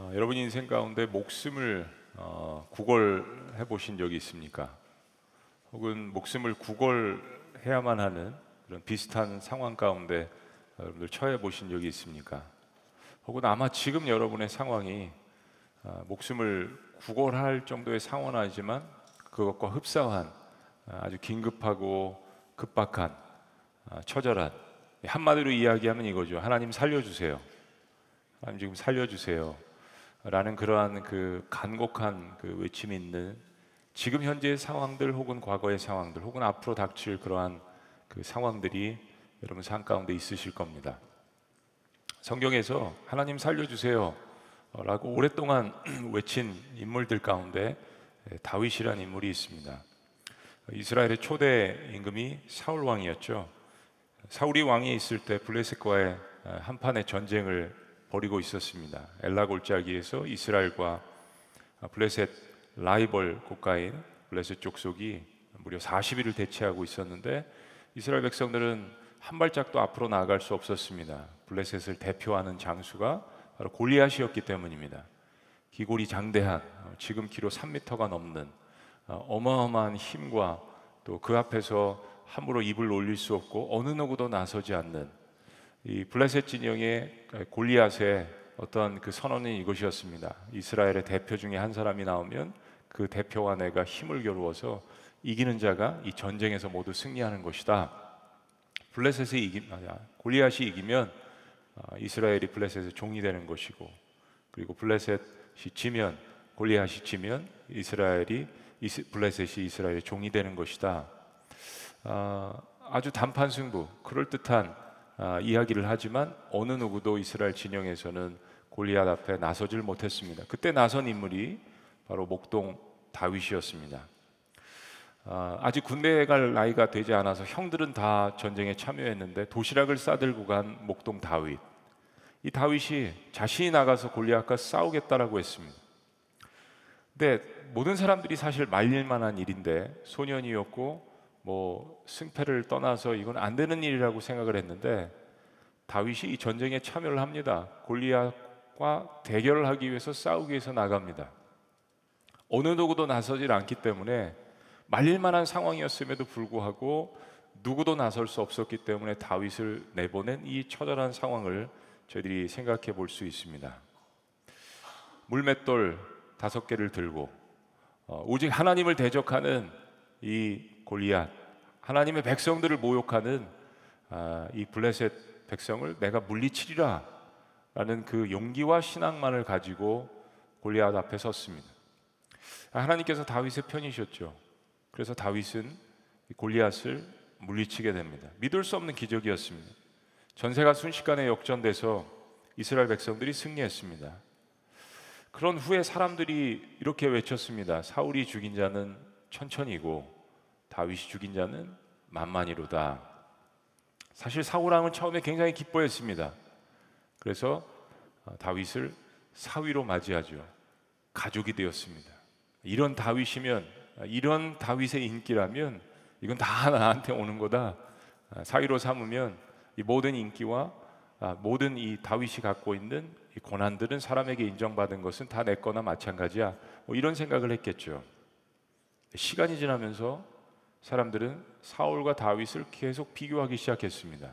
어, 여러분 인생 가운데 목숨을 어, 구걸해 보신 적이 있습니까? 혹은 목숨을 구걸해야만 하는 그런 비슷한 상황 가운데 여러분들 처해 보신 적이 있습니까? 혹은 아마 지금 여러분의 상황이 어, 목숨을 구걸할 정도의 상황은 아니지만 그것과 흡사한 어, 아주 긴급하고 급박한 어, 처절한 한마디로 이야기하면 이거죠. 하나님 살려주세요. 하나님 지금 살려주세요. 라는 그러한 그 간곡한 그 외침이 있는 지금 현재의 상황들 혹은 과거의 상황들 혹은 앞으로 닥칠 그러한 그 상황들이 여러분 삶 가운데 있으실 겁니다. 성경에서 하나님 살려주세요 라고 오랫동안 외친 인물들 가운데 다윗이라는 인물이 있습니다. 이스라엘의 초대 임금이 사울 왕이었죠. 사울이 왕이 있을 때 블레셋과의 한판의 전쟁을 벌이고 있었습니다. 엘라 골짜기에서 이스라엘과 블레셋 라이벌 국가인 블레셋 족속이 무려 40일을 대치하고 있었는데 이스라엘 백성들은 한 발짝도 앞으로 나아갈 수 없었습니다. 블레셋을 대표하는 장수가 바로 골리앗이었기 때문입니다. 기골이 장대한 지금 키로 3미터가 넘는 어마어마한 힘과 또 그 앞에서 함부로 입을 올릴 수 없고 어느 누구도 나서지 않는 이 블레셋 진영의 골리앗의 어떤 그 선언이 이것이었습니다. 이스라엘의 대표 중에 한 사람이 나오면 그 대표와 내가 힘을 겨루어서 이기는 자가 이 전쟁에서 모두 승리하는 것이다. 블레셋이 이기 골리앗이 이기면 아, 이스라엘이 블레셋의 종이 되는 것이고 그리고 블레셋이 지면 골리앗이 지면 이스라엘이 블레셋이 이스라엘의 종이 되는 것이다. 아, 아주 단판 승부, 그럴 듯한 아, 이야기를 하지만 어느 누구도 이스라엘 진영에서는 골리앗 앞에 나서질 못했습니다. 그때 나선 인물이 바로 목동 다윗이었습니다. 아, 아직 군대에 갈 나이가 되지 않아서 형들은 다 전쟁에 참여했는데 도시락을 싸들고 간 목동 다윗. 이 다윗이 자신이 나가서 골리앗과 싸우겠다라고 했습니다. 근데 모든 사람들이 사실 말릴 만한 일인데 소년이었고 뭐 승패를 떠나서 이건 안 되는 일이라고 생각을 했는데 다윗이 이 전쟁에 참여를 합니다. 골리앗과 대결을 하기 위해서 싸우기 위해서 나갑니다. 어느 누구도 나서질 않기 때문에 말릴 만한 상황이었음에도 불구하고 누구도 나설 수 없었기 때문에 다윗을 내보낸 이 처절한 상황을 저희들이 생각해 볼 수 있습니다. 물맷돌 다섯 개를 들고 어, 오직 하나님을 대적하는 이 골리앗, 하나님의 백성들을 모욕하는 아, 이 블레셋 백성을 내가 물리치리라 라는 그 용기와 신앙만을 가지고 골리앗 앞에 섰습니다. 하나님께서 다윗의 편이셨죠. 그래서 다윗은 골리앗을 물리치게 됩니다. 믿을 수 없는 기적이었습니다. 전세가 순식간에 역전돼서 이스라엘 백성들이 승리했습니다. 그런 후에 사람들이 이렇게 외쳤습니다. 사울이 죽인 자는 천천히고 다윗이 죽인 자는 만만이로다. 사실 사울 왕은 처음에 굉장히 기뻐했습니다. 그래서 어, 다윗을 사위로 맞이하죠. 가족이 되었습니다. 이런 다윗이면 이런 다윗의 인기라면 이건 다 나한테 오는 거다. 아, 사위로 삼으면 이 모든 인기와 아, 모든 이 다윗이 갖고 있는 이 고난들은 사람에게 인정받은 것은 다 내 거나 마찬가지야. 뭐 이런 생각을 했겠죠. 시간이 지나면서 사람들은 사울과 다윗을 계속 비교하기 시작했습니다.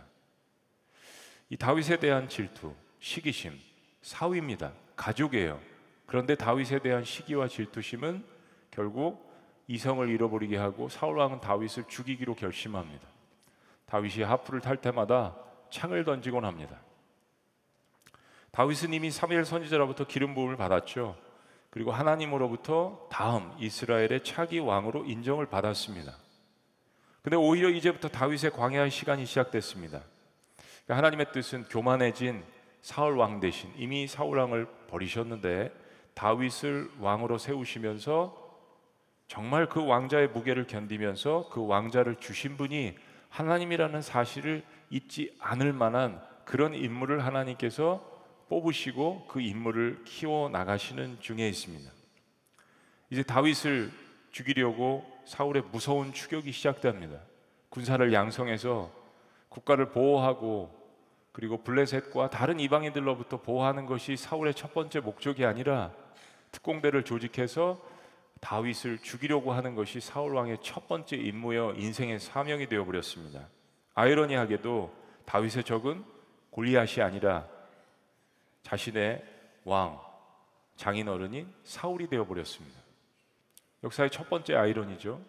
이 다윗에 대한 질투, 시기심, 사위입니다. 가족이에요. 그런데 다윗에 대한 시기와 질투심은 결국 이성을 잃어버리게 하고 사울 왕은 다윗을 죽이기로 결심합니다. 다윗이 하프를 탈 때마다 창을 던지곤 합니다. 다윗은 이미 사무엘 선지자로부터 기름 부음을 받았죠. 그리고 하나님으로부터 다음 이스라엘의 차기 왕으로 인정을 받았습니다. 근데 오히려 이제부터 다윗의 광야의 시간이 시작됐습니다. 그러니까 하나님의 뜻은 교만해진 사울 왕 대신 이미 사울 왕을 버리셨는데 다윗을 왕으로 세우시면서 정말 그 왕자의 무게를 견디면서 그 왕자를 주신 분이 하나님이라는 사실을 잊지 않을 만한 그런 인물을 하나님께서 뽑으시고 그 인물을 키워 나가시는 중에 있습니다. 이제 다윗을 죽이려고 사울의 무서운 추격이 시작됩니다. 군사를 양성해서 국가를 보호하고 그리고 블레셋과 다른 이방인들로부터 보호하는 것이 사울의 첫 번째 목적이 아니라 특공대를 조직해서 다윗을 죽이려고 하는 것이 사울 왕의 첫 번째 임무여 인생의 사명이 되어 버렸습니다. 아이러니하게도 다윗의 적은 골리앗이 아니라 자신의 왕 장인 어른인 사울이 되어 버렸습니다. 역사의 첫 번째 아이러니죠.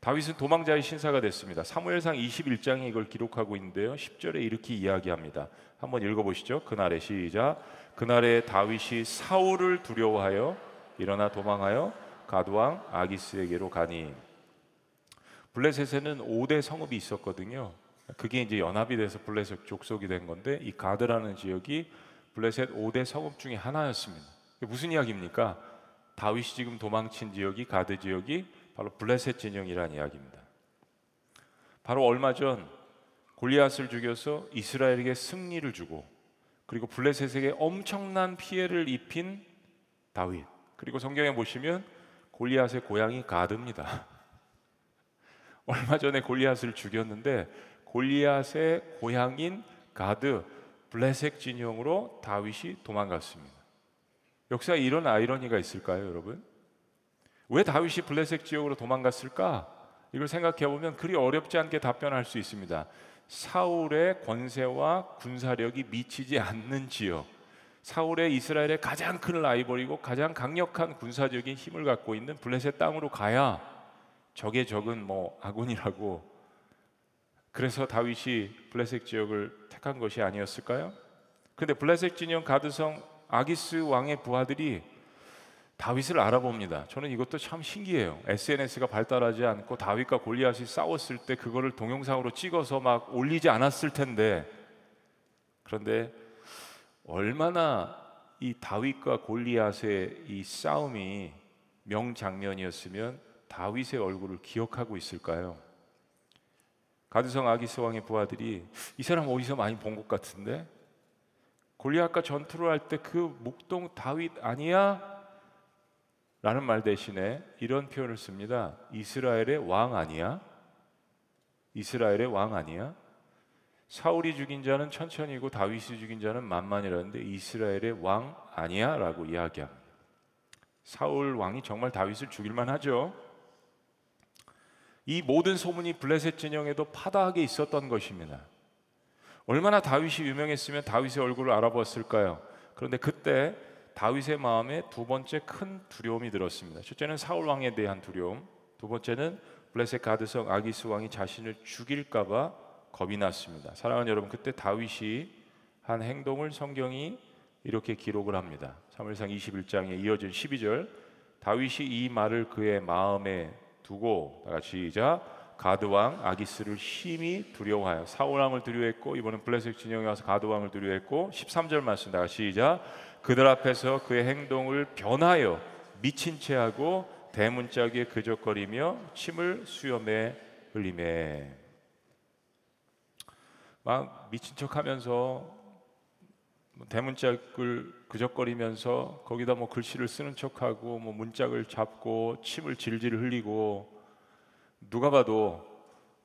다윗은 도망자의 신사가 됐습니다. 사무엘상 21장에 이걸 기록하고 있는데요. 10절에 이렇게 이야기합니다. 한번 읽어 보시죠. 그날의 시작. 그날에 다윗이 사울을 두려워하여 일어나 도망하여 가두왕 아기스에게로 가니 블레셋에는 5대 성읍이 있었거든요. 그게 이제 연합이 돼서 블레셋 족속이 된 건데 이 가드라는 지역이 블레셋 5대 성읍 중에 하나였습니다. 무슨 이야기입니까? 다윗이 지금 도망친 지역이 가드 지역이 바로 블레셋 진영이라는 이야기입니다. 바로 얼마 전 골리앗을 죽여서 이스라엘에게 승리를 주고 그리고 블레셋에게 엄청난 피해를 입힌 다윗. 그리고 성경에 보시면 골리앗의 고향이 가드입니다. 얼마 전에 골리앗을 죽였는데 골리앗의 고향인 가드 블레셋 진영으로 다윗이 도망갔습니다. 역사에 이런 아이러니가 있을까요, 여러분? 왜 다윗이 블레셋 지역으로 도망갔을까? 이걸 생각해 보면 그리 어렵지 않게 답변할 수 있습니다. 사울의 권세와 군사력이 미치지 않는 지역, 사울의 이스라엘의 가장 큰 라이벌이고 가장 강력한 군사적인 힘을 갖고 있는 블레셋 땅으로 가야 적의 적은 뭐 아군이라고 그래서 다윗이 블레셋 지역을 택한 것이 아니었을까요? 근데 블레셋 진영 가드성 아기스 왕의 부하들이 다윗을 알아봅니다. 저는 이것도 참 신기해요. SNS가 발달하지 않고 다윗과 골리앗이 싸웠을 때 그거를 동영상으로 찍어서 막 올리지 않았을 텐데 그런데 얼마나 이 다윗과 골리앗의 이 싸움이 명장면이었으면 다윗의 얼굴을 기억하고 있을까요? 가드성 아기스 왕의 부하들이 이 사람 어디서 많이 본 것 같은데 골리앗과 전투를 할 때 그 목동 다윗 아니야? 라는 말 대신에 이런 표현을 씁니다. 이스라엘의 왕 아니야? 이스라엘의 왕 아니야? 사울이 죽인 자는 천천히고 다윗이 죽인 자는 만만이라는데 이스라엘의 왕 아니야? 라고 이야기합니다. 사울 왕이 정말 다윗을 죽일 만 하죠. 이 모든 소문이 블레셋 진영에도 파다하게 있었던 것입니다. 얼마나 다윗이 유명했으면 다윗의 얼굴을 알아봤을까요? 그런데 그때 다윗의 마음에 두 번째 큰 두려움이 들었습니다. 첫째는 사울 왕에 대한 두려움, 두 번째는 블레셋 가드성 아기스 왕이 자신을 죽일까봐 겁이 났습니다. 사랑하는 여러분, 그때 다윗이 한 행동을 성경이 이렇게 기록을 합니다. 사무엘상 21장에 이어진 12절 다윗이 이 말을 그의 마음에 두고 다 같이 시작 가드 왕 아기스를 심히 두려워하여 사울 왕을 두려워했고 이번엔 블레셋 진영에 와서 가드 왕을 두려워했고 13절 말씀 다 시작. 그들 앞에서 그의 행동을 변하여 미친 채하고 대문짝에 그적거리며 침을 수염에 흘리매. 막 미친 척하면서 뭐 대문짝을 그적거리면서 거기다 뭐 글씨를 쓰는 척하고 뭐 문짝을 잡고 침을 질질 흘리고 누가 봐도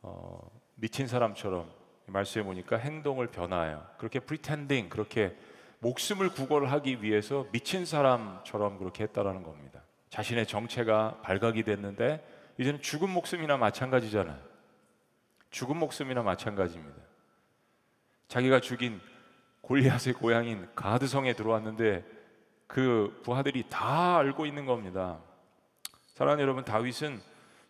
어, 미친 사람처럼 말씀해 보니까 행동을 변화해요. 그렇게 pretending 그렇게 목숨을 구걸하기 위해서 미친 사람처럼 그렇게 했다라는 겁니다. 자신의 정체가 발각이 됐는데 이제는 죽은 목숨이나 마찬가지잖아요. 죽은 목숨이나 마찬가지입니다. 자기가 죽인 골리앗의 고향인 가드성에 들어왔는데 그 부하들이 다 알고 있는 겁니다. 사랑하는 여러분, 다윗은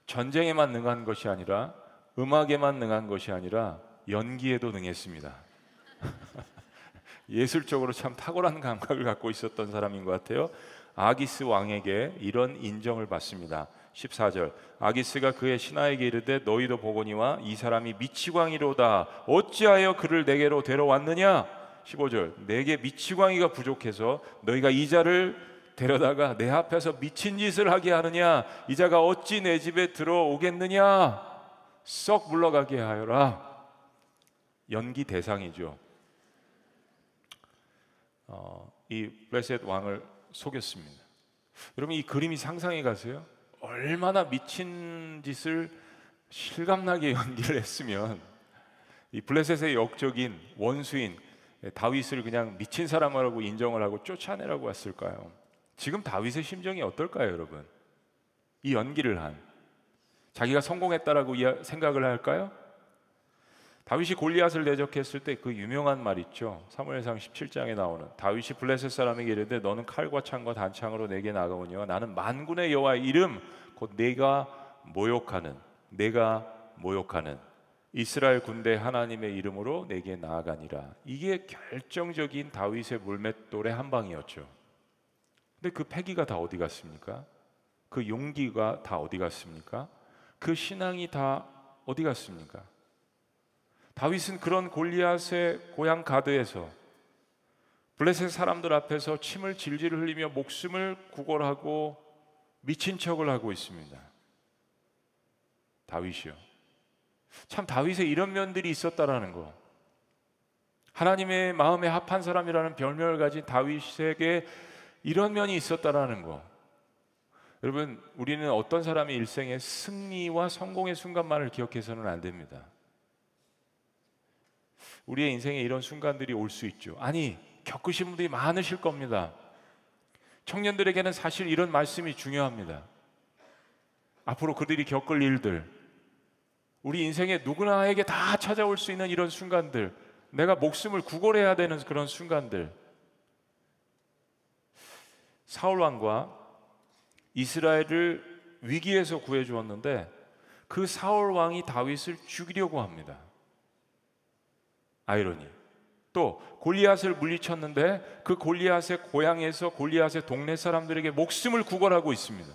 전쟁에만 능한 것이 아니라 음악에만 능한 것이 아니라 연기에도 능했습니다. 예술적으로 참 탁월한 감각을 갖고 있었던 사람인 것 같아요. 아기스 왕에게 이런 인정을 받습니다. 14절 아기스가 그의 신하에게 이르되 너희도 보거니와 이 사람이 미치광이로다 어찌하여 그를 내게로 데려왔느냐 15절 내게 미치광이가 부족해서 너희가 이 자를 데려다가 내 앞에서 미친 짓을 하게 하느냐? 이 자가 어찌 내 집에 들어오겠느냐? 썩 물러가게 하여라. 연기 대상이죠. 어, 이 블레셋 왕을 속였습니다. 여러분 이 그림이 상상해 가세요. 얼마나 미친 짓을 실감나게 연기를 했으면 이 블레셋의 역적인 원수인 다윗을 그냥 미친 사람이라고 인정을 하고 쫓아내라고 했을까요? 지금 다윗의 심정이 어떨까요, 여러분? 이 연기를 한 자기가 성공했다라고 생각을 할까요? 다윗이 골리앗을 대적했을 때 그 유명한 말 있죠. 사무엘상 17장에 나오는 다윗이 블레셋 사람에게 이르되 너는 칼과 창과 단창으로 내게 나가오니와 나는 만군의 여호와의 이름 곧 내가 모욕하는 내가 모욕하는 이스라엘 군대 하나님의 이름으로 내게 나아가니라. 이게 결정적인 다윗의 물맷돌의 한 방이었죠. 근데 그 패기가 다 어디 갔습니까? 그 용기가 다 어디 갔습니까? 그 신앙이 다 어디 갔습니까? 다윗은 그런 골리앗의 고향 가드에서 블레셋 사람들 앞에서 침을 질질 흘리며 목숨을 구걸하고 미친 척을 하고 있습니다. 다윗이요. 참 다윗에 이런 면들이 있었다라는 거. 하나님의 마음에 합한 사람이라는 별명을 가진 다윗에게 이런 면이 있었다라는 거. 여러분, 우리는 어떤 사람의 일생에 승리와 성공의 순간만을 기억해서는 안 됩니다. 우리의 인생에 이런 순간들이 올 수 있죠. 아니, 겪으신 분들이 많으실 겁니다. 청년들에게는 사실 이런 말씀이 중요합니다. 앞으로 그들이 겪을 일들, 우리 인생에 누구나에게 다 찾아올 수 있는 이런 순간들, 내가 목숨을 구걸해야 되는 그런 순간들. 사울 왕과 이스라엘을 위기에서 구해 주었는데 그 사울 왕이 다윗을 죽이려고 합니다. 아이러니. 또 골리앗을 물리쳤는데 그 골리앗의 고향에서 골리앗의 동네 사람들에게 목숨을 구걸하고 있습니다.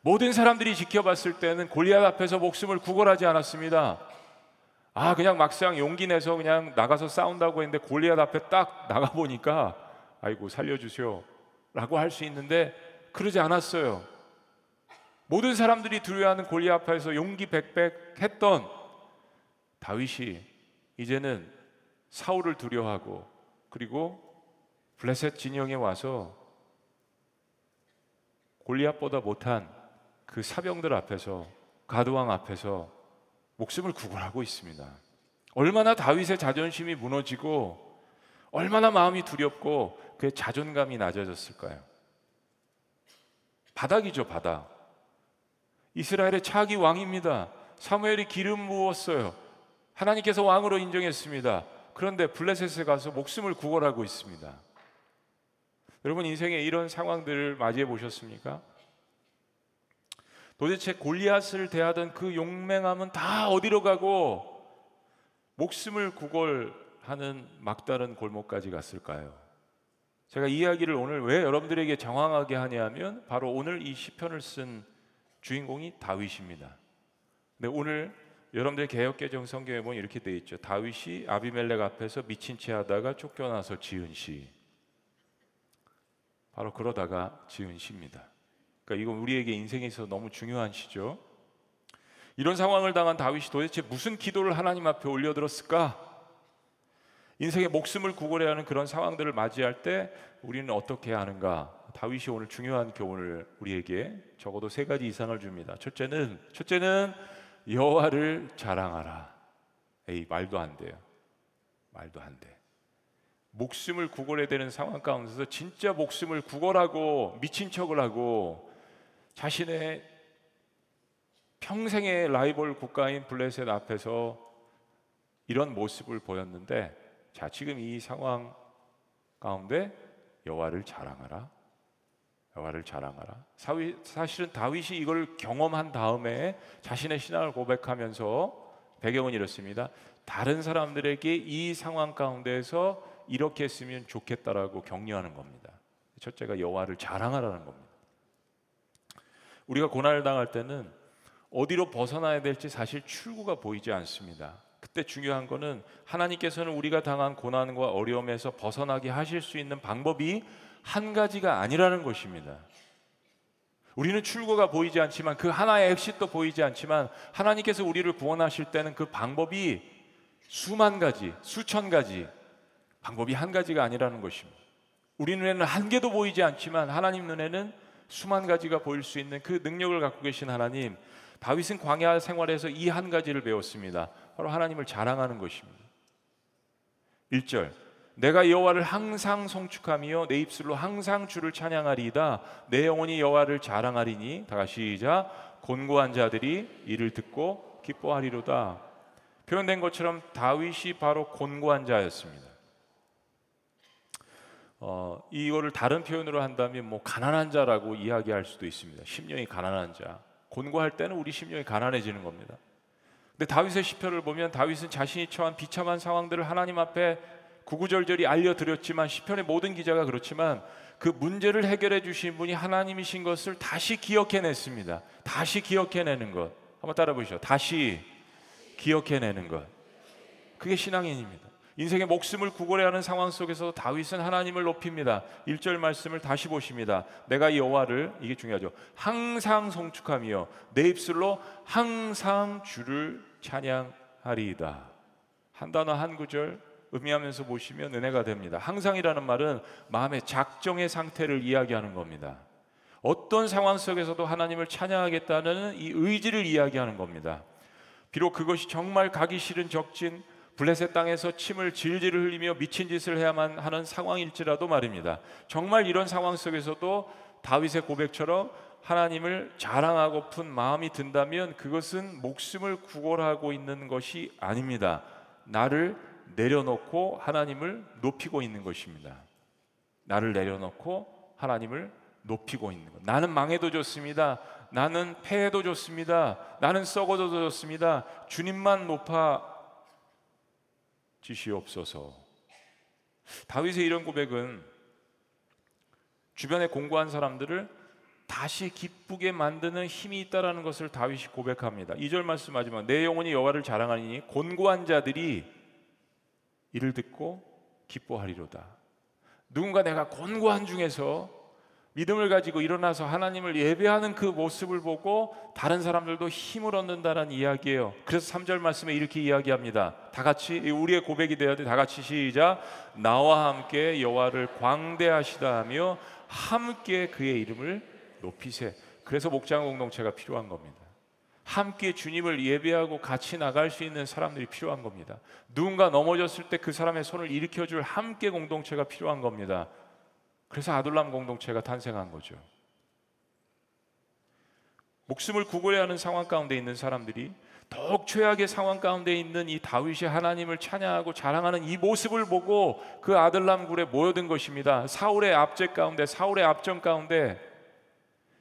모든 사람들이 지켜봤을 때는 골리앗 앞에서 목숨을 구걸하지 않았습니다. 아, 그냥 막상 용기 내서 그냥 나가서 싸운다고 했는데 골리앗 앞에 딱 나가 보니까 아이고 살려주세요. 라고 할 수 있는데 그러지 않았어요. 모든 사람들이 두려워하는 골리앗 앞에서 용기 백백 했던 다윗이 이제는 사울을 두려워하고 그리고 블레셋 진영에 와서 골리앗보다 못한 그 사병들 앞에서 가드왕 앞에서 목숨을 구걸하고 있습니다. 얼마나 다윗의 자존심이 무너지고 얼마나 마음이 두렵고 그의 자존감이 낮아졌을까요? 바닥이죠, 바닥. 이스라엘의 차기 왕입니다. 사무엘이 기름 부었어요. 하나님께서 왕으로 인정했습니다. 그런데 블레셋에 가서 목숨을 구걸하고 있습니다. 여러분 인생에 이런 상황들을 맞이해 보셨습니까? 도대체 골리앗을 대하던 그 용맹함은 다 어디로 가고 목숨을 구걸하는 막다른 골목까지 갔을까요? 제가 이 이야기를 오늘 왜 여러분들에게 장황하게 하냐면 바로 오늘 이 시편을 쓴 주인공이 다윗입니다. 근데 오늘 여러분들 개혁개정 성경에 보면 이렇게 돼 있죠. 다윗이 아비멜렉 앞에서 미친 채 하다가 쫓겨나서 지은 시. 바로 그러다가 지은 시입니다. 그러니까 이건 우리에게 인생에 있어 너무 중요한 시죠. 이런 상황을 당한 다윗이 도대체 무슨 기도를 하나님 앞에 올려들었을까? 인생의 목숨을 구걸해야 하는 그런 상황들을 맞이할 때 우리는 어떻게 하는가? 다윗이 오늘 중요한 교훈을 우리에게 적어도 세 가지 이상을 줍니다. 첫째는 첫째는 여호와를 자랑하라. 에이 말도 안 돼요. 말도 안 돼. 목숨을 구걸해야 되는 상황 가운데서 진짜 목숨을 구걸하고 미친 척을 하고 자신의 평생의 라이벌 국가인 블레셋 앞에서 이런 모습을 보였는데 자 지금 이 상황 가운데 여호와를 자랑하라. 여호와를 자랑하라. 사실은 다윗이 이걸 경험한 다음에 자신의 신앙을 고백하면서 배경은 이렇습니다. 다른 사람들에게 이 상황 가운데서 이렇게 했으면 좋겠다라고 격려하는 겁니다. 첫째가 여호와를 자랑하라는 겁니다. 우리가 고난을 당할 때는 어디로 벗어나야 될지 사실 출구가 보이지 않습니다. 그때 중요한 거는 하나님께서는 우리가 당한 고난과 어려움에서 벗어나게 하실 수 있는 방법이 한 가지가 아니라는 것입니다. 우리는 출구가 보이지 않지만 그 하나의 엑시도 보이지 않지만 하나님께서 우리를 구원하실 때는 그 방법이 수만 가지, 수천 가지 방법이 한 가지가 아니라는 것입니다. 우리 눈에는 한 개도 보이지 않지만 하나님 눈에는 수만 가지가 보일 수 있는 그 능력을 갖고 계신 하나님 다윗은 광야 생활에서 이 한 가지를 배웠습니다. 바로 하나님을 자랑하는 것입니다. 1절 내가 여호와를 항상 송축하며 내 입술로 항상 주를 찬양하리이다 내 영혼이 여호와를 자랑하리니 다 시작 곤고한 자들이 이를 듣고 기뻐하리로다 표현된 것처럼 다윗이 바로 곤고한 자였습니다. 어, 이거를 다른 표현으로 한다면 뭐 가난한 자라고 이야기할 수도 있습니다. 심령이 가난한 자. 곤고할 때는 우리 심령이 가난해지는 겁니다. 근데 다윗의 시편을 보면 다윗은 자신이 처한 비참한 상황들을 하나님 앞에 구구절절히 알려드렸지만 시편의 모든 기자가 그렇지만 그 문제를 해결해 주신 분이 하나님이신 것을 다시 기억해냈습니다. 다시 기억해내는 것. 한번 따라 보시죠. 다시 기억해내는 것. 그게 신앙인입니다. 인생의 목숨을 구걸해 하는 상황 속에서 다윗은 하나님을 높입니다. 1절 말씀을 다시 보십니다. 내가 여호와를 이게 중요하죠. 항상 송축하며 내 입술로 항상 주를 찬양하리이다. 한 단어 한 구절 의미하면서 보시면 은혜가 됩니다. 항상이라는 말은 마음의 작정의 상태를 이야기하는 겁니다. 어떤 상황 속에서도 하나님을 찬양하겠다는 이 의지를 이야기하는 겁니다. 비록 그것이 정말 가기 싫은 적진 블레셋 땅에서 침을 질질 흘리며 미친 짓을 해야만 하는 상황일지라도 말입니다. 정말 이런 상황 속에서도 다윗의 고백처럼 하나님을 자랑하고픈 마음이 든다면 그것은 목숨을 구걸하고 있는 것이 아닙니다. 나를 내려놓고 하나님을 높이고 있는 것입니다. 나를 내려놓고 하나님을 높이고 있는 것. 나는 망해도 좋습니다. 나는 패해도 좋습니다. 나는 썩어도 좋습니다. 주님만 높아 지시옵소서. 다윗의 이런 고백은 주변에 공고한 사람들을 다시 기쁘게 만드는 힘이 있다라는 것을 다윗이 고백합니다. 2절 말씀하지만 내 영혼이 여호와를 자랑하니 곤고한 자들이 이를 듣고 기뻐하리로다. 누군가 내가 곤고한 중에서 믿음을 가지고 일어나서 하나님을 예배하는 그 모습을 보고 다른 사람들도 힘을 얻는다는 이야기예요. 그래서 3절 말씀에 이렇게 이야기합니다. 다 같이 우리의 고백이 되어야 돼. 다 같이 시작. 나와 함께 여호와를 광대하시다 하며 함께 그의 이름을 높이세. 그래서 목장 공동체가 필요한 겁니다. 함께 주님을 예배하고 같이 나갈 수 있는 사람들이 필요한 겁니다. 누군가 넘어졌을 때 그 사람의 손을 일으켜 줄 함께 공동체가 필요한 겁니다. 그래서 아둘람 공동체가 탄생한 거죠. 목숨을 구걸해야 하는 상황 가운데 있는 사람들이 더욱 최악의 상황 가운데 있는 이 다윗이 하나님을 찬양하고 자랑하는 이 모습을 보고 그 아들람 굴에 모여든 것입니다. 사울의 압제 가운데 사울의 압정 가운데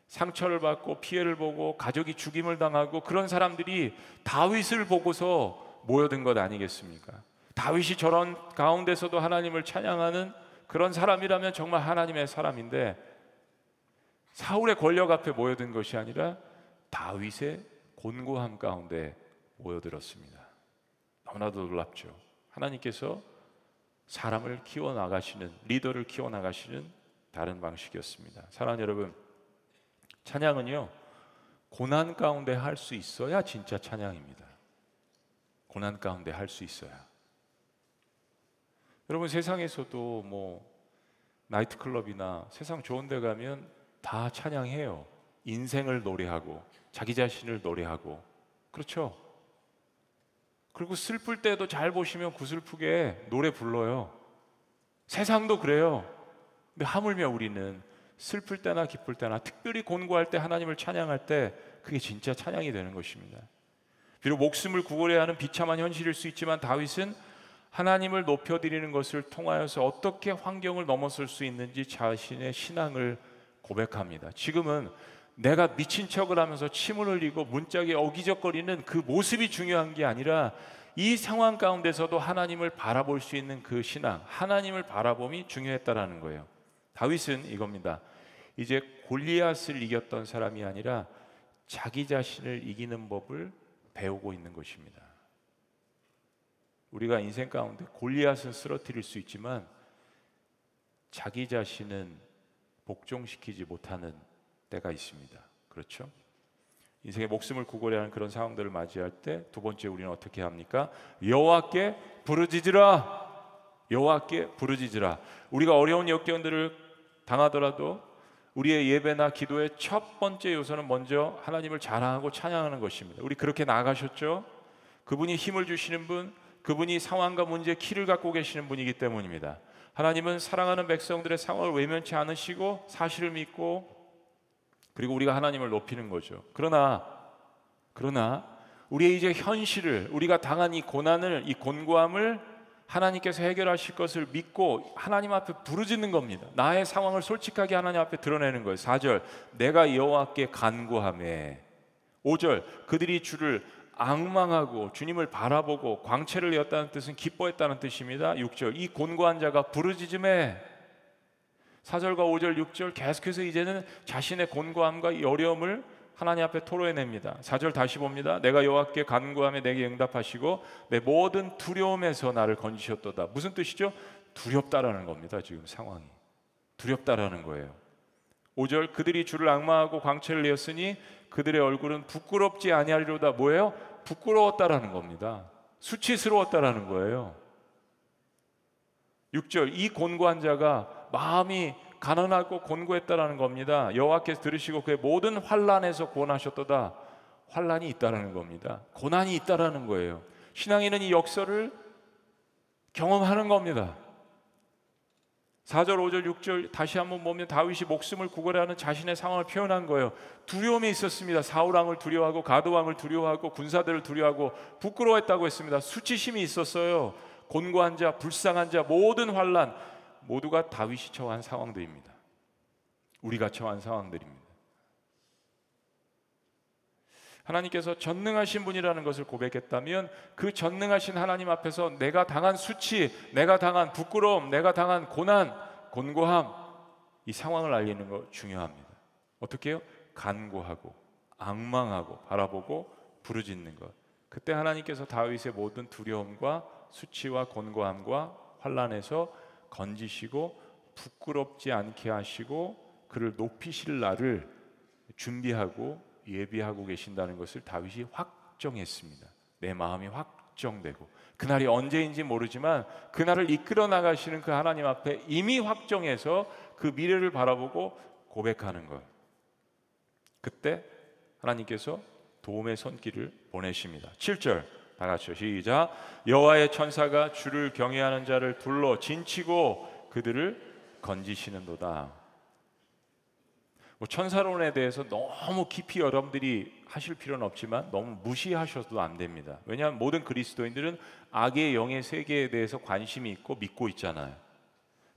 상처를 받고 피해를 보고 가족이 죽임을 당하고 그런 사람들이 다윗을 보고서 모여든 것 아니겠습니까? 다윗이 저런 가운데서도 하나님을 찬양하는 그런 사람이라면 정말 하나님의 사람인데 사울의 권력 앞에 모여든 것이 아니라 다윗의 곤고함 가운데 모여들었습니다. 너무나도 놀랍죠. 하나님께서 사람을 키워 나가시는 리더를 키워 나가시는 다른 방식이었습니다. 사랑하는 여러분, 찬양은요 고난 가운데 할 수 있어야 진짜 찬양입니다. 고난 가운데 할 수 있어야. 여러분 세상에서도 뭐 나이트클럽이나 세상 좋은 데 가면 다 찬양해요. 인생을 노래하고 자기 자신을 노래하고 그렇죠? 그리고 슬플 때도 잘 보시면 구슬프게 노래 불러요. 세상도 그래요. 근데 하물며 우리는 슬플 때나 기쁠 때나 특별히 곤고할 때 하나님을 찬양할 때 그게 진짜 찬양이 되는 것입니다. 비록 목숨을 구걸해야 하는 비참한 현실일 수 있지만 다윗은 하나님을 높여드리는 것을 통하여서 어떻게 환경을 넘어설 수 있는지 자신의 신앙을 고백합니다. 지금은 내가 미친 척을 하면서 침을 흘리고 문짝에 어기적거리는 그 모습이 중요한 게 아니라 이 상황 가운데서도 하나님을 바라볼 수 있는 그 신앙, 하나님을 바라봄이 중요했다라는 거예요. 다윗은 이겁니다. 이제 골리앗을 이겼던 사람이 아니라 자기 자신을 이기는 법을 배우고 있는 것입니다. 우리가 인생 가운데 골리앗은 쓰러뜨릴 수 있지만 자기 자신은 복종시키지 못하는 때가 있습니다. 그렇죠? 인생의 목숨을 구걸해 하는 그런 상황들을 맞이할 때 두 번째 우리는 어떻게 합니까? 여호와께 부르짖으라. 여호와께 부르짖으라. 우리가 어려운 역경들을 당하더라도 우리의 예배나 기도의 첫 번째 요소는 먼저 하나님을 자랑하고 찬양하는 것입니다. 우리 그렇게 나가셨죠? 그분이 힘을 주시는 분, 그분이 상황과 문제 키를 갖고 계시는 분이기 때문입니다. 하나님은 사랑하는 백성들의 상황을 외면치 않으시고 사실을 믿고 그리고 우리가 하나님을 높이는 거죠. 그러나 그러나 우리의 이제 현실을 우리가 당한 이 고난을 이 곤고함을 하나님께서 해결하실 것을 믿고 하나님 앞에 부르짖는 겁니다. 나의 상황을 솔직하게 하나님 앞에 드러내는 거예요. 4절 내가 여호와께 간구하매 5절 그들이 주를 악망하고 주님을 바라보고 광채를 내었다는 뜻은 기뻐했다는 뜻입니다. 6절 이 곤고한 자가 부르짖음에 4절과 5절 6절 계속해서 이제는 자신의 곤고함과 이 어려움을 하나님 앞에 토로해냅니다. 4절 다시 봅니다. 내가 여호와께 간구하며 내게 응답하시고 내 모든 두려움에서 나를 건지셨도다. 무슨 뜻이죠? 두렵다라는 겁니다. 지금 상황이. 두렵다라는 거예요. 5절 그들이 주를 악마하고 광채를 내었으니 그들의 얼굴은 부끄럽지 아니하리로다. 뭐예요? 부끄러웠다라는 겁니다. 수치스러웠다라는 거예요. 6절 이 곤고한 자가 마음이 가난하고 곤고했다라는 겁니다. 여호와께서 들으시고 그의 모든 환란에서 구원하셨도다. 환란이 있다라는 겁니다. 고난이 있다라는 거예요. 신앙인은 이 역설을 경험하는 겁니다. 4절, 5절, 6절 다시 한번 보면 다윗이 목숨을 구걸하는 자신의 상황을 표현한 거예요. 두려움이 있었습니다. 사울 왕을 두려워하고 가드 왕을 두려워하고 군사들을 두려워하고 부끄러워했다고 했습니다. 수치심이 있었어요. 곤고한 자, 불쌍한 자, 모든 환란 모두가 다윗이 처한 상황들입니다. 우리가 처한 상황들입니다. 하나님께서 전능하신 분이라는 것을 고백했다면 그 전능하신 하나님 앞에서 내가 당한 수치, 내가 당한 부끄러움, 내가 당한 고난, 곤고함 이 상황을 알리는 거 중요합니다. 어떻게 요 간구하고 악망하고 바라보고 부르짖는 것. 그때 하나님께서 다윗의 모든 두려움과 수치와 곤고함과 환란에서 건지시고 부끄럽지 않게 하시고 그를 높이실 날을 준비하고 예비하고 계신다는 것을 다윗이 확정했습니다. 내 마음이 확정되고 그날이 언제인지 모르지만 그날을 이끌어 나가시는 그 하나님 앞에 이미 확정해서 그 미래를 바라보고 고백하는 것. 그때 하나님께서 도움의 손길을 보내십니다. 7절 다 같이요. 시작. 여호와의 천사가 주를 경외하는 자를 둘러 진치고 그들을 건지시는도다. 뭐 천사론에 대해서 너무 깊이 여러분들이 하실 필요는 없지만 너무 무시하셔도 안 됩니다. 왜냐하면 모든 그리스도인들은 악의 영의 세계에 대해서 관심이 있고 믿고 있잖아요.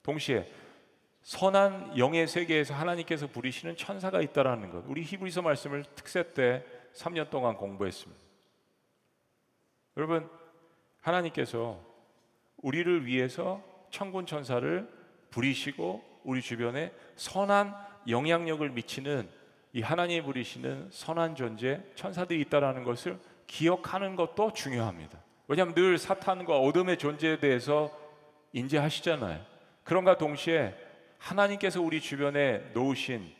동시에 선한 영의 세계에서 하나님께서 부리시는 천사가 있다라는 것. 우리 히브리서 말씀을 특세 때 3년 동안 공부했습니다. 여러분 하나님께서 우리를 위해서 천군 천사를 부리시고 우리 주변에 선한 영향력을 미치는 이 하나님이 부리시는 선한 존재 천사들이 있다라는 것을 기억하는 것도 중요합니다. 왜냐하면 늘 사탄과 어둠의 존재에 대해서 인지하시잖아요. 그런가 동시에 하나님께서 우리 주변에 놓으신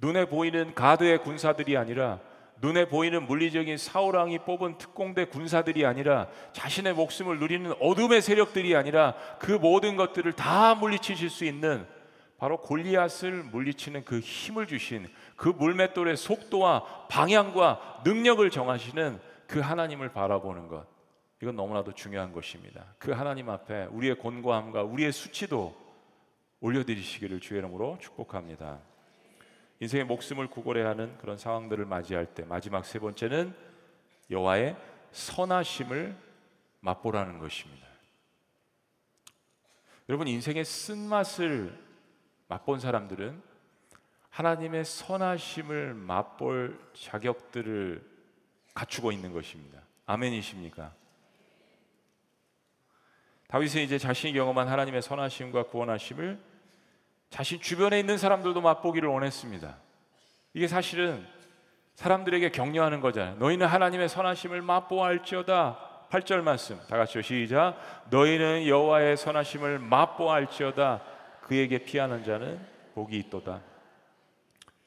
눈에 보이는 가드의 군사들이 아니라 눈에 보이는 물리적인 사울왕이 뽑은 특공대 군사들이 아니라 자신의 목숨을 누리는 어둠의 세력들이 아니라 그 모든 것들을 다 물리치실 수 있는 바로 골리앗을 물리치는 그 힘을 주신 그 물맷돌의 속도와 방향과 능력을 정하시는 그 하나님을 바라보는 것 이건 너무나도 중요한 것입니다. 그 하나님 앞에 우리의 곤고함과 우리의 수치도 올려드리시기를 주의 이름으로 축복합니다. 인생의 목숨을 구걸해야 하는 그런 상황들을 맞이할 때 마지막 세 번째는 여호와의 선하심을 맛보라는 것입니다. 여러분 인생의 쓴맛을 맛본 사람들은 하나님의 선하심을 맛볼 자격들을 갖추고 있는 것입니다. 아멘이십니까? 다윗은 이제 자신이 경험한 하나님의 선하심과 구원하심을 자신 주변에 있는 사람들도 맛보기를 원했습니다. 이게 사실은 사람들에게 격려하는 거잖아요. 너희는 하나님의 선하심을 맛보알지어다. 8절 말씀 다 같이 시작. 너희는 여호와의 선하심을 맛보알지어다. 그에게 피하는 자는 복이 있도다.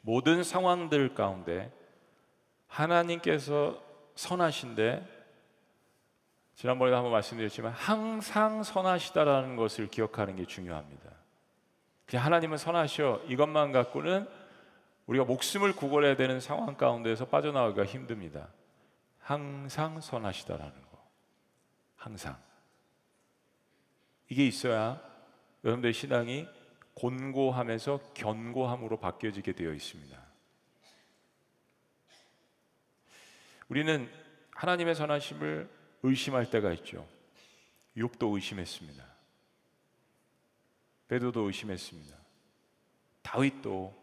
모든 상황들 가운데 하나님께서 선하신데 지난번에도 한번 말씀드렸지만 항상 선하시다라는 것을 기억하는 게 중요합니다. 그냥 하나님은 선하셔 이것만 갖고는 우리가 목숨을 구걸해야 되는 상황 가운데서 빠져나오기가 힘듭니다. 항상 선하시다라는 거. 항상. 이게 있어야 여러분들의 신앙이 곤고함에서 견고함으로 바뀌어지게 되어 있습니다. 우리는 하나님의 선하심을 의심할 때가 있죠. 욥도 의심했습니다. 베드도 의심했습니다. 다윗도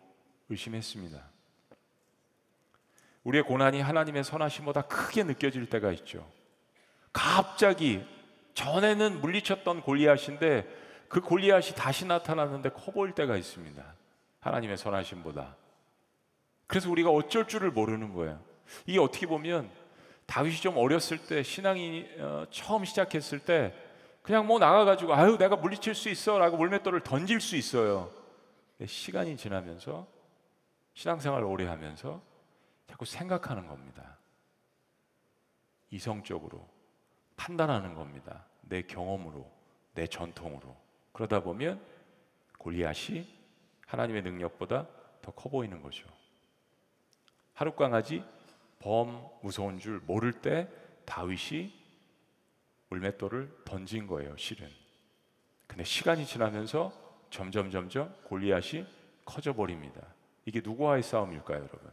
의심했습니다. 우리의 고난이 하나님의 선하심보다 크게 느껴질 때가 있죠. 갑자기 전에는 물리쳤던 골리앗인데 그 골리앗이 다시 나타났는데 커 보일 때가 있습니다. 하나님의 선하심보다. 그래서 우리가 어쩔 줄을 모르는 거예요. 이게 어떻게 보면 다윗이 좀 어렸을 때 신앙이 어, 처음 시작했을 때 그냥 뭐 나가가지고 아유 내가 물리칠 수 있어라고 물맷돌을 던질 수 있어요. 시간이 지나면서 신앙생활 오래 하면서 자꾸 생각하는 겁니다. 이성적으로 판단하는 겁니다. 내 경험으로, 내 전통으로. 그러다 보면 골리앗이 하나님의 능력보다 더 커 보이는 거죠. 하룻강아지 범 무서운 줄 모를 때 다윗이 물맷돌을 던진 거예요, 실은. 근데 시간이 지나면서 점점 점점 골리앗이 커져 버립니다. 이게 누구와의 싸움일까요, 여러분?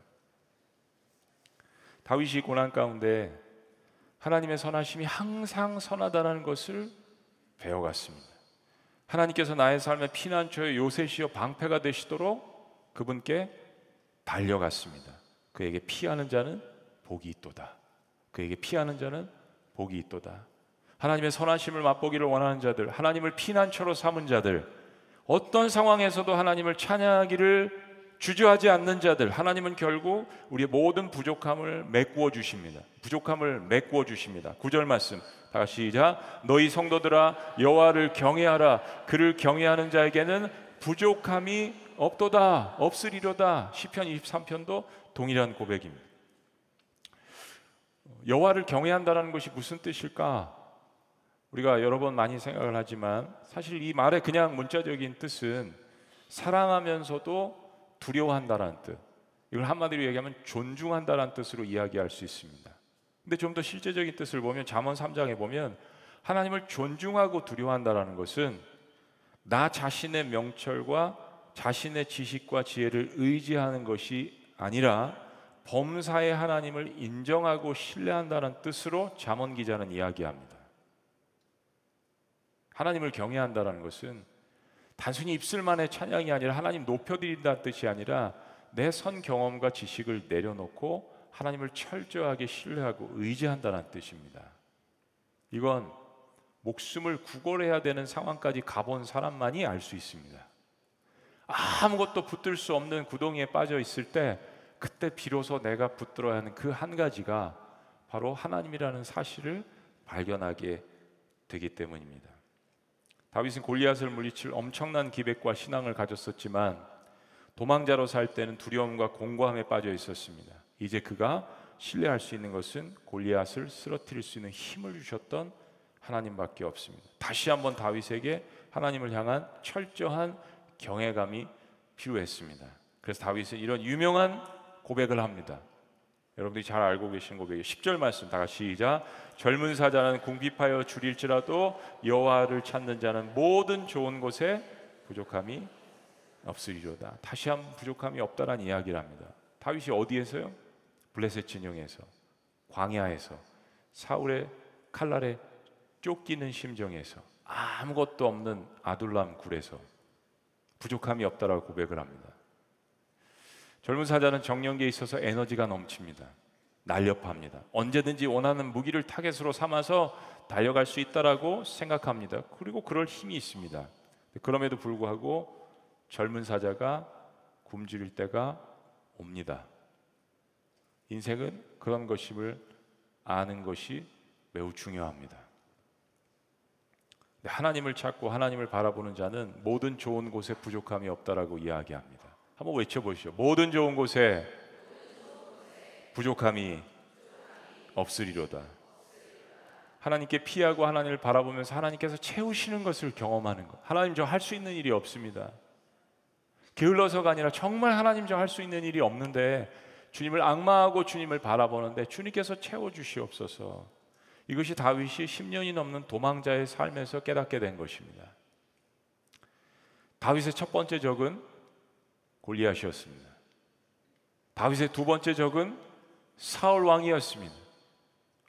다윗이 고난 가운데 하나님의 선하심이 항상 선하다는 것을 배워갔습니다. 하나님께서 나의 삶의 피난처의 요새시여 방패가 되시도록 그분께 달려갔습니다. 그에게 피하는 자는 복이 있도다. 그에게 피하는 자는 복이 있도다. 하나님의 선하심을 맛보기를 원하는 자들, 하나님을 피난처로 삼은 자들, 어떤 상황에서도 하나님을 찬양하기를 주저하지 않는 자들, 하나님은 결국 우리의 모든 부족함을 메꾸어 주십니다. 부족함을 메꾸어 주십니다. 구절 말씀. 다 시작. 너희 성도들아 여호와를 경외하라. 그를 경외하는 자에게는 부족함이 없도다. 없으리로다. 시편 23편도 동일한 고백입니다. 여호와를 경외한다라는 것이 무슨 뜻일까? 우리가 여러 번 많이 생각을 하지만 사실 이 말의 그냥 문자적인 뜻은 사랑하면서도 두려워한다라는 뜻. 이걸 한마디로 얘기하면 존중한다라는 뜻으로 이야기할 수 있습니다. 근데 좀 더 실제적인 뜻을 보면 잠언 3장에 보면 하나님을 존중하고 두려워한다라는 것은 나 자신의 명철과 자신의 지식과 지혜를 의지하는 것이 아니라 범사의 하나님을 인정하고 신뢰한다는 뜻으로 잠언 기자는 이야기합니다. 하나님을 경외한다라는 것은 단순히 입술만의 찬양이 아니라 하나님 높여드린다는 뜻이 아니라 내 선 경험과 지식을 내려놓고 하나님을 철저하게 신뢰하고 의지한다는 뜻입니다. 이건 목숨을 구걸해야 되는 상황까지 가본 사람만이 알 수 있습니다. 아무것도 붙들 수 없는 구덩이에 빠져 있을 때 그때 비로소 내가 붙들어야 하는 그 한 가지가 바로 하나님이라는 사실을 발견하게 되기 때문입니다. 다윗은 골리앗을 물리칠 엄청난 기백과 신앙을 가졌었지만 도망자로 살 때는 두려움과 공고함에 빠져 있었습니다. 이제 그가 신뢰할 수 있는 것은 골리앗을 쓰러뜨릴 수 있는 힘을 주셨던 하나님밖에 없습니다. 다시 한번 다윗에게 하나님을 향한 철저한 경외감이 필요했습니다. 그래서 다윗은 이런 유명한 고백을 합니다. 여러분들이 잘 알고 계신 고백이 10절 말씀 다 같이 시작. 젊은 사자는 궁핍하여 줄일지라도 여호와를 찾는 자는 모든 좋은 곳에 부족함이 없으리로다. 다시 한번 부족함이 없다라는 이야기를 합니다. 다윗이 어디에서요? 블레셋 진영에서 광야에서 사울의 칼날에 쫓기는 심정에서 아무것도 없는 아둘람 굴에서 부족함이 없다라고 고백을 합니다. 젊은 사자는 정령기에 있어서 에너지가 넘칩니다. 날렵합니다. 언제든지 원하는 무기를 타겟으로 삼아서 달려갈 수 있다라고 생각합니다. 그리고 그럴 힘이 있습니다. 그럼에도 불구하고 젊은 사자가 굶주릴 때가 옵니다. 인생은 그런 것임을 아는 것이 매우 중요합니다. 하나님을 찾고 하나님을 바라보는 자는 모든 좋은 곳에 부족함이 없다라고 이야기합니다. 한번 외쳐보시죠. 모든 좋은 곳에 부족함이 없으리로다. 하나님께 피하고 하나님을 바라보면서 하나님께서 채우시는 것을 경험하는 것. 하나님 저 할 수 있는 일이 없습니다. 게을러서가 아니라 정말 하나님 저 할 수 있는 일이 없는데 주님을 악마하고 주님을 바라보는데 주님께서 채워 주시옵소서. 이것이 다윗이 10년이 넘는 도망자의 삶에서 깨닫게 된 것입니다. 다윗의 첫 번째 적은 골리앗이었습니다. 다윗의 두 번째 적은 사울 왕이었습니다.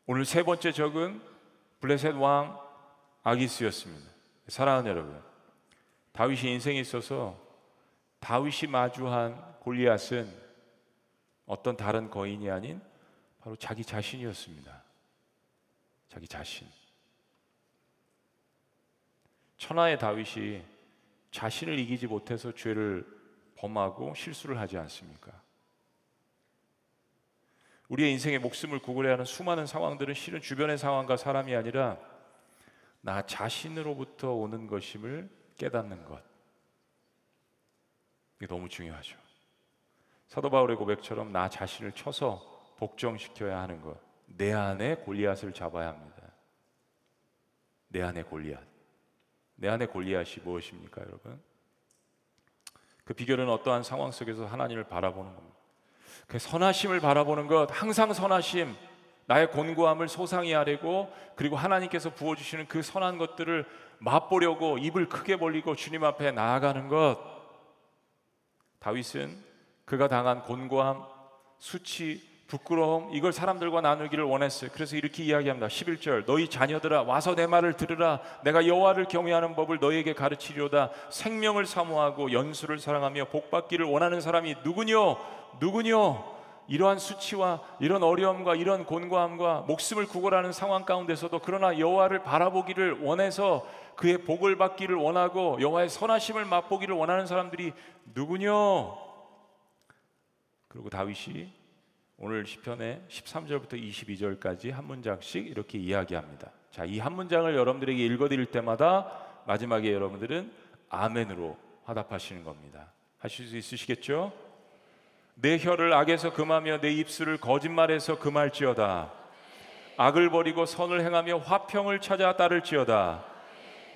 오늘 세 번째 적은 블레셋 왕 아기스였습니다. 사랑하는 여러분, 다윗이 인생에 있어서 다윗이 마주한 골리앗은 어떤 다른 거인이 아닌 바로 자기 자신이었습니다. 자기 자신. 천하의 다윗이 자신을 이기지 못해서 죄를 범하고 실수를 하지 않습니까? 우리의 인생의 목숨을 구걸해야 하는 수많은 상황들은 실은 주변의 상황과 사람이 아니라 나 자신으로부터 오는 것임을 깨닫는 것. 이게 너무 중요하죠. 사도 바울의 고백처럼 나 자신을 쳐서 복종시켜야 하는 것. 내 안에 골리앗을 잡아야 합니다. 내 안에 골리앗. 내 안에 골리앗이 무엇입니까, 여러분? 그 비결은 어떠한 상황 속에서 하나님을 바라보는 겁니다. 그 선하심을 바라보는 것, 항상 선하심, 나의 곤고함을 소상히 하려고 그리고 하나님께서 부어 주시는 그 선한 것들을 맛보려고 입을 크게 벌리고 주님 앞에 나아가는 것. 다윗은 그가 당한 곤고함, 수치, 부끄러움 이걸 사람들과 나누기를 원했어요. 그래서 이렇게 이야기합니다. 11절 너희 자녀들아 와서 내 말을 들으라. 내가 여호와를 경외하는 법을 너희에게 가르치리로다. 생명을 사모하고 연수를 사랑하며 복 받기를 원하는 사람이 누구뇨? 누구뇨? 이러한 수치와 이런 어려움과 이런 곤고함과 목숨을 구걸하는 상황 가운데서도 그러나 여호와를 바라보기를 원해서 그의 복을 받기를 원하고 여호와의 선하심을 맛보기를 원하는 사람들이 누구뇨 그리고 다윗이 오늘 시편의 13절부터 22절까지 한 문장씩 이렇게 이야기합니다. 자, 이 한 문장을 여러분들에게 읽어 드릴 때마다 마지막에 여러분들은 아멘으로 화답하시는 겁니다. 하실 수 있으시겠죠? 내 혀를 악에서 금하며 내 입술을 거짓말에서 금할지어다. 악을 버리고 선을 행하며 화평을 찾아 따를지어다.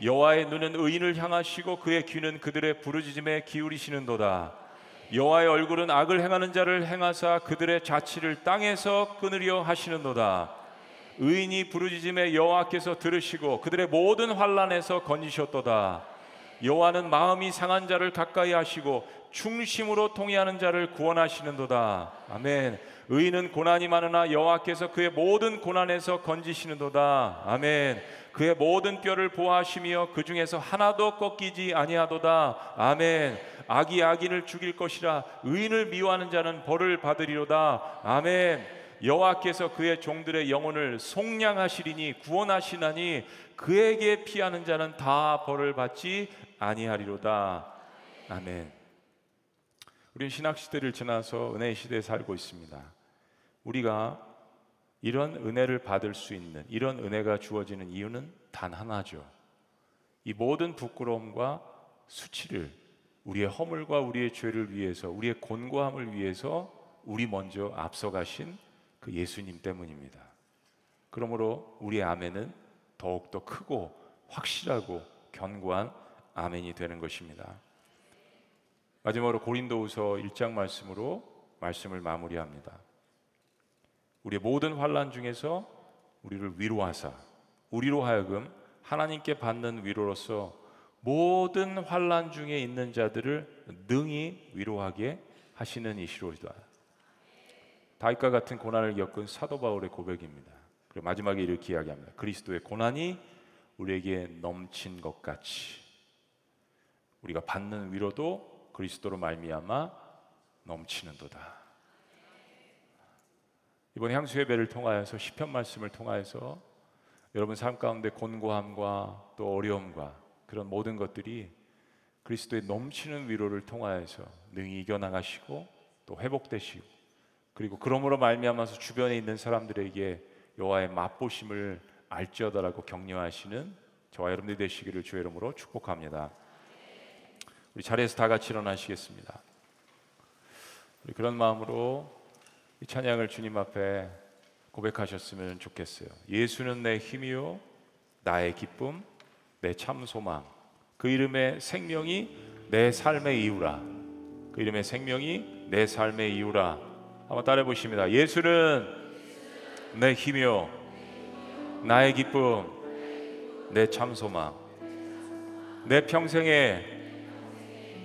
여호와의 눈은 의인을 향하시고 그의 귀는 그들의 부르짖음에 기울이시는도다. 여호와의 얼굴은 악을 행하는 자를 행하사 그들의 자취를 땅에서 끊으려 하시는도다. 의인이 부르짖음에 여호와께서 들으시고 그들의 모든 환란에서 건지셨도다. 여호와는 마음이 상한 자를 가까이 하시고 충심으로 통해하는 자를 구원하시는도다. 아멘. 의인은 고난이 많으나 여호와께서 그의 모든 고난에서 건지시는도다. 아멘. 그의 모든 뼈를 보호하시며 그 중에서 하나도 꺾이지 아니하도다. 아멘. 악이 악인을 죽일 것이라 의인을 미워하는 자는 벌을 받으리로다. 아멘. 여호와께서 그의 종들의 영혼을 속량하시리니 구원하시나니 그에게 피하는 자는 다 벌을 받지 아니하리로다. 아멘. 우리는 신학 시대를 지나서 은혜의 시대에 살고 있습니다. 우리가 이런 은혜를 받을 수 있는 이런 은혜가 주어지는 이유는 단 하나죠. 이 모든 부끄러움과 수치를 우리의 허물과 우리의 죄를 위해서 우리의 곤고함을 위해서 우리 먼저 앞서가신 그 예수님 때문입니다. 그러므로 우리의 아멘은 더욱 더 크고 확실하고 견고한 아멘이 되는 것입니다. 마지막으로 고린도후서 1장 말씀으로 말씀을 마무리합니다. 우리의 모든 환란 중에서 우리를 위로하사 우리로 하여금 하나님께 받는 위로로서 모든 환란 중에 있는 자들을 능히 위로하게 하시는 이시로다. 다윗과 같은 고난을 겪은 사도 바울의 고백입니다. 그리고 마지막에 이렇게 이야기합니다. 그리스도의 고난이 우리에게 넘친 것 같이 우리가 받는 위로도 그리스도로 말미암아 넘치는도다. 이번 향수 예배를 통하여서 시편 말씀을 통하여서 여러분 삶 가운데 곤고함과 또 어려움과 그런 모든 것들이 그리스도의 넘치는 위로를 통하여서 능히 이겨 나가시고 또 회복되시고 그리고 그러므로 말미암아서 주변에 있는 사람들에게 여호와의 맛보심을 알지어다라고 격려하시는 저와 여러분들 되시기를 주의 이름으로 축복합니다. 우리 자리에서 다 같이 일어나시겠습니다. 우리 그런 마음으로 이 찬양을 주님 앞에 고백하셨으면 좋겠어요. 예수는 내 힘이요 나의 기쁨 내 참 소망 그 이름의 생명이 내 삶의 이유라 그 이름의 생명이 내 삶의 이유라 한번 따라해 보십니다. 예수는 내 힘이요 나의 기쁨 내 참 소망 내 평생에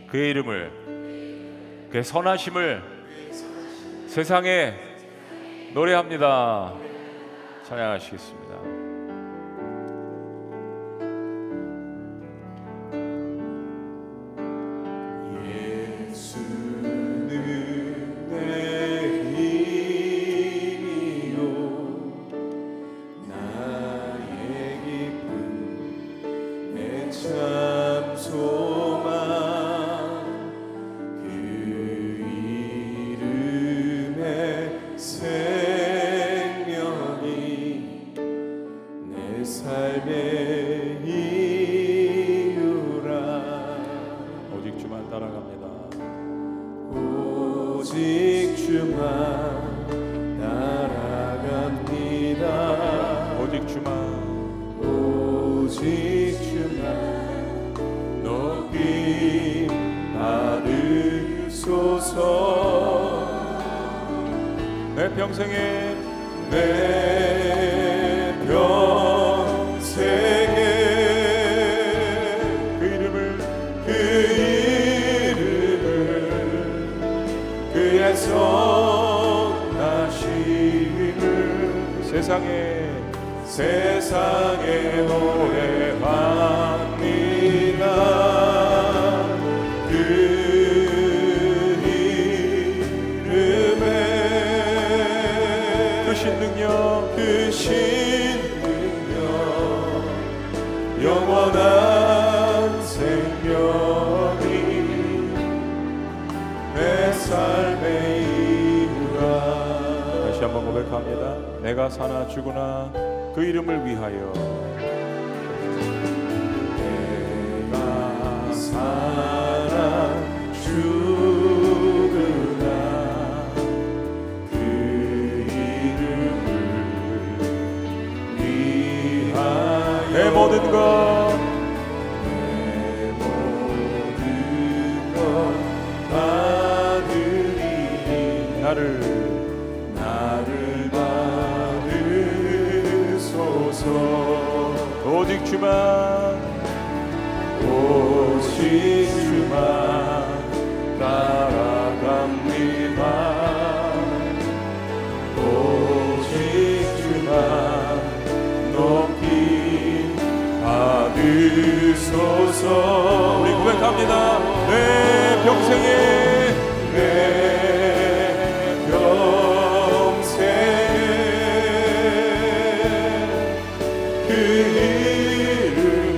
그의 이름을 그의 선하심을 세상에 노래합니다. 찬양하시겠습니다. 오직 주만 따라갑니다. 오직 주만. 오직 주만 높임 받으소서. 내 평생에 내 세상에 세상에 노래합니다. 그 이름에 크신 능력 크신 능력 영원한 고백합니다. 내가 사나 죽으나 그 이름을 위하여. 내가 살아 죽으나 그 이름을 위하여. 내 모든 것. 나를 받으소서 우리 고백합니다. 내 평생에 내 평생에 그 이름을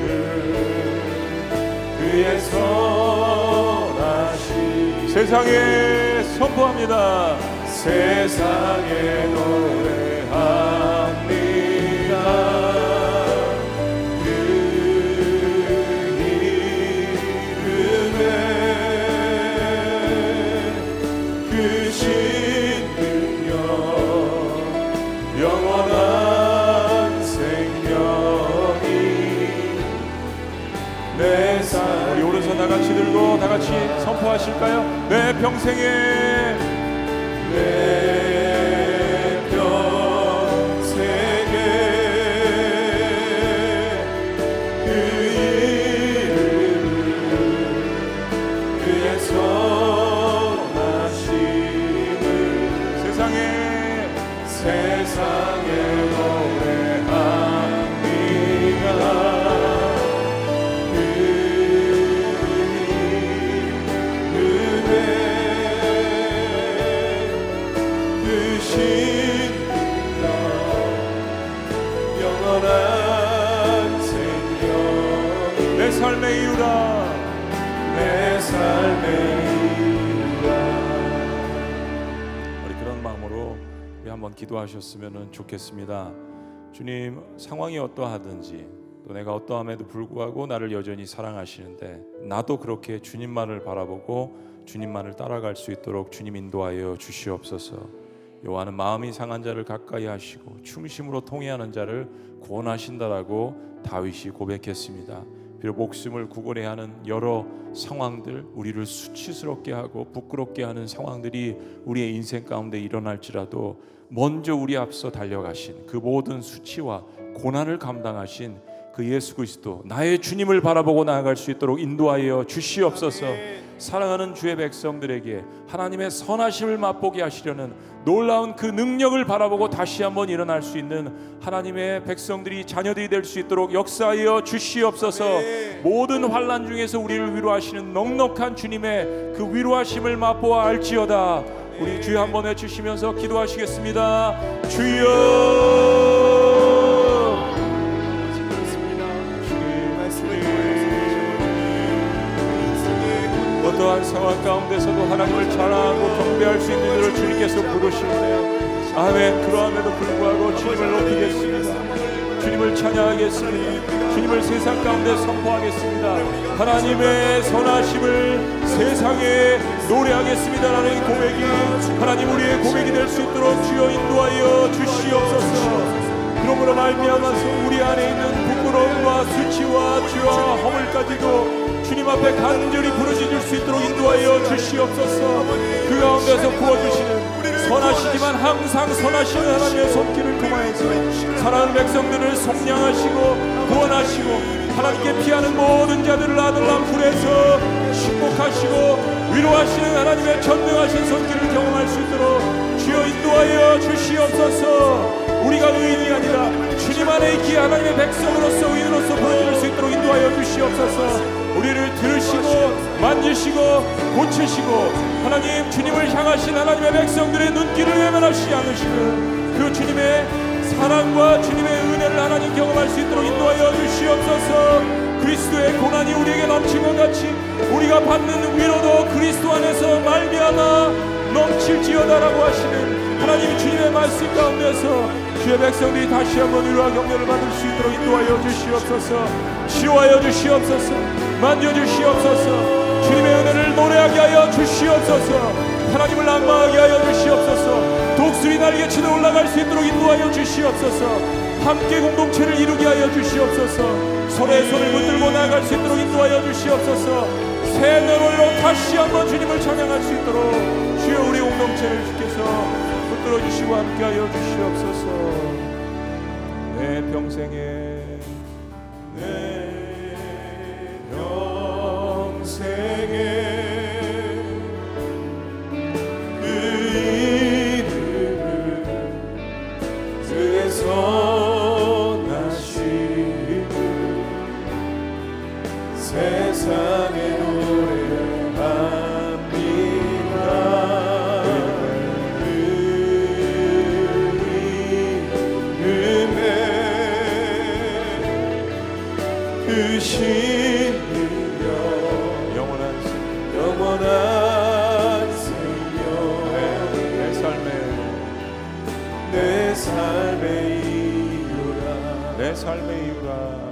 그의 선하심 세상에 선포합니다. 세상에 노래 선포하실까요? 내 평생에 내 기도하셨으면 좋겠습니다. 주님 상황이 어떠하든지 또 내가 어떠함에도 불구하고 나를 여전히 사랑하시는데 나도 그렇게 주님만을 바라보고 주님만을 따라갈 수 있도록 주님 인도하여 주시옵소서. 요한은 마음이 상한 자를 가까이 하시고 충심으로 통회하는 자를 구원하신다라고 다윗이 고백했습니다. 비록 목숨을 구걸해야 하는 여러 상황들, 우리를 수치스럽게 하고 부끄럽게 하는 상황들이 우리의 인생 가운데 일어날지라도 먼저 우리 앞서 달려가신 그 모든 수치와 고난을 감당하신 그 예수 그리스도 나의 주님을 바라보고 나아갈 수 있도록 인도하여 주시옵소서. 사랑하는 주의 백성들에게 하나님의 선하심을 맛보게 하시려는 놀라운 그 능력을 바라보고 다시 한번 일어날 수 있는 하나님의 백성들이 자녀들이 될 수 있도록 역사하여 주시옵소서. 모든 환란 중에서 우리를 위로하시는 넉넉한 주님의 그 위로하심을 맛보아 알지어다. 우리 주여 한번 외치시면서 기도하시겠습니다. 주여. 아멘 그러함에도 불구하고 주님을 높이겠습니다. 주님을 찬양하겠습니다. 주님을 세상 가운데 선포하겠습니다. 하나님의 선하심을 세상에 노래하겠습니다라는 고백이 하나님 우리의 고백이 될 수 있도록 주여 인도하여 주시옵소서. 그러므로 말미암아서 우리 안에 있는 부끄러움과 수치와 죄와 허물까지도 주님 앞에 간절히 부르짖을 수 있도록 인도하여 주시옵소서. 그 가운데서 부어주시는 선하시지만 항상 선하시는 하나님의 손길을 통하여서 사랑하는 백성들을 속량하시고 구원하시고 하나님께 피하는 모든 자들을 아들람 불에서 축복하시고 위로하시는 하나님의 전능하신 손길을 경험할 수 있도록 주여 인도하여 주시옵소서. 우리가 의인이 아니라 주님 안에 있기에 하나님의 백성으로서 의인으로서 보여줄 수 있도록 인도하여 주시옵소서 우리를 들으시고 만지시고 고치시고 하나님 주님을 향하신 하나님의 백성들의 눈길을 외면하시지 않으시는 그 주님의 사랑과 주님의 은혜를 하나님 경험할 수 있도록 인도하여 주시옵소서. 그리스도의 고난이 우리에게 넘친 것 같이 우리가 받는 위로도 그리스도 안에서 말미암아 넘칠지어다라고 하시는 하나님 주님의 말씀 가운데서 주의 백성들이 다시 한번 위로와 격려를 받을 수 있도록 인도하여 주시옵소서. 치유하여 주시옵소서 만져 주시옵소서. 주님의 은혜를 노래하게 하여 주시옵소서. 하나님을 낭망하게 하여 주시옵소서. 독수리 날개치도 올라갈 수 있도록 인도하여 주시옵소서. 함께 공동체를 이루게 하여 주시옵소서. 손에 손을 붙들고 나아갈 수 있도록 인도하여 주시옵소서. 새 너롤로 다시 한번 주님을 찬양할 수 있도록 주여 우리 공동체를 주께서 붙들어 주시고 함께 하여 주시옵소서. 내 평생에 그 노래합니다. 그이 내 삶의 이유라.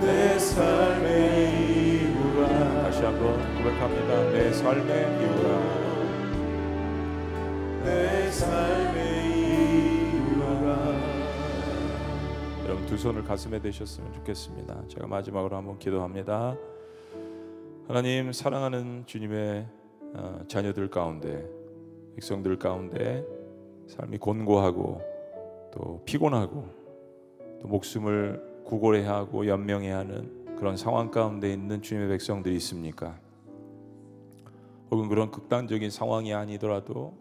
내 삶의 이유라. 다시 한번 고백합니다. 내 삶의 이유라. 내 삶의 이유라. 여러분 두 손을 가슴에 대셨으면 좋겠습니다. 제가 마지막으로 한번 기도합니다. 하나님 사랑하는 주님의 어, 자녀들 가운데 백성들 가운데 삶이 곤고하고 또 피곤하고 또 목숨을 구걸해야 하고 연명해야 하는 그런 상황 가운데 있는 주님의 백성들이 있습니까? 혹은 그런 극단적인 상황이 아니더라도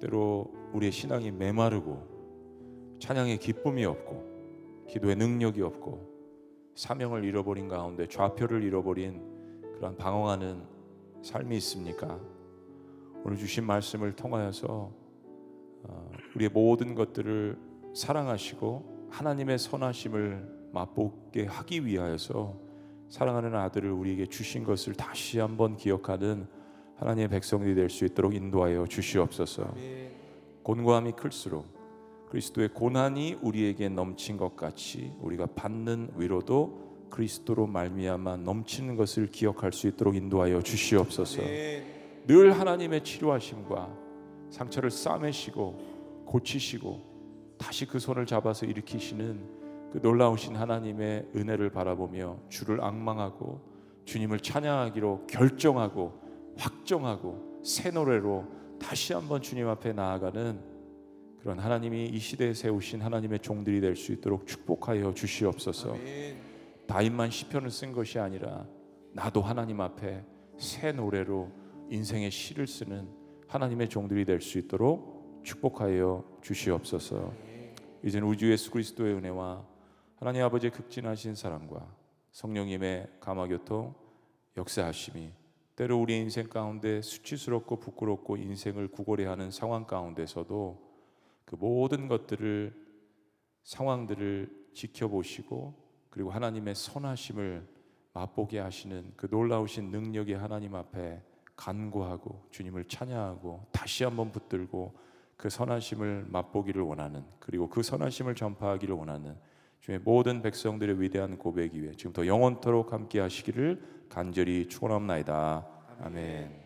때로 우리의 신앙이 메마르고 찬양의 기쁨이 없고 기도의 능력이 없고 사명을 잃어버린 가운데 좌표를 잃어버린 그런 방황하는 삶이 있습니까? 오늘 주신 말씀을 통하여서 어, 우리의 모든 것들을 사랑하시고 하나님의 선하심을 맛보게 하기 위하여서 사랑하는 아들을 우리에게 주신 것을 다시 한번 기억하는 하나님의 백성들이 될 수 있도록 인도하여 주시옵소서. 곤고함이 클수록 그리스도의 고난이 우리에게 넘친 것 같이 우리가 받는 위로도 그리스도로 말미암아 넘치는 것을 기억할 수 있도록 인도하여 주시옵소서. 늘 하나님의 치료하심과 상처를 싸매시고 고치시고 다시 그 손을 잡아서 일으키시는 그 놀라우신 하나님의 은혜를 바라보며 주를 악망하고 주님을 찬양하기로 결정하고 확정하고 새 노래로 다시 한번 주님 앞에 나아가는 그런 하나님이 이 시대에 세우신 하나님의 종들이 될 수 있도록 축복하여 주시옵소서. 아멘. 다윗만 시편을 쓴 것이 아니라 나도 하나님 앞에 새 노래로 인생의 시를 쓰는 하나님의 종들이 될 수 있도록 축복하여 주시옵소서. 이제는 우주 예수 그리스도의 은혜와 하나님 아버지의 극진하신 사랑과 성령님의 감화교통 역사하심이 때로 우리 인생 가운데 수치스럽고 부끄럽고 인생을 구걸해하는 상황 가운데서도 그 모든 것들을 상황들을 지켜보시고 그리고 하나님의 선하심을 맛보게 하시는 그 놀라우신 능력의 하나님 앞에 간구하고 주님을 찬양하고 다시 한번 붙들고 그 선하심을 맛보기를 원하는 그리고 그 선하심을 전파하기를 원하는 주의 모든 백성들의 위대한 고백 위에 지금부터 영원토록 함께 하시기를 간절히 축원합나이다. 아멘.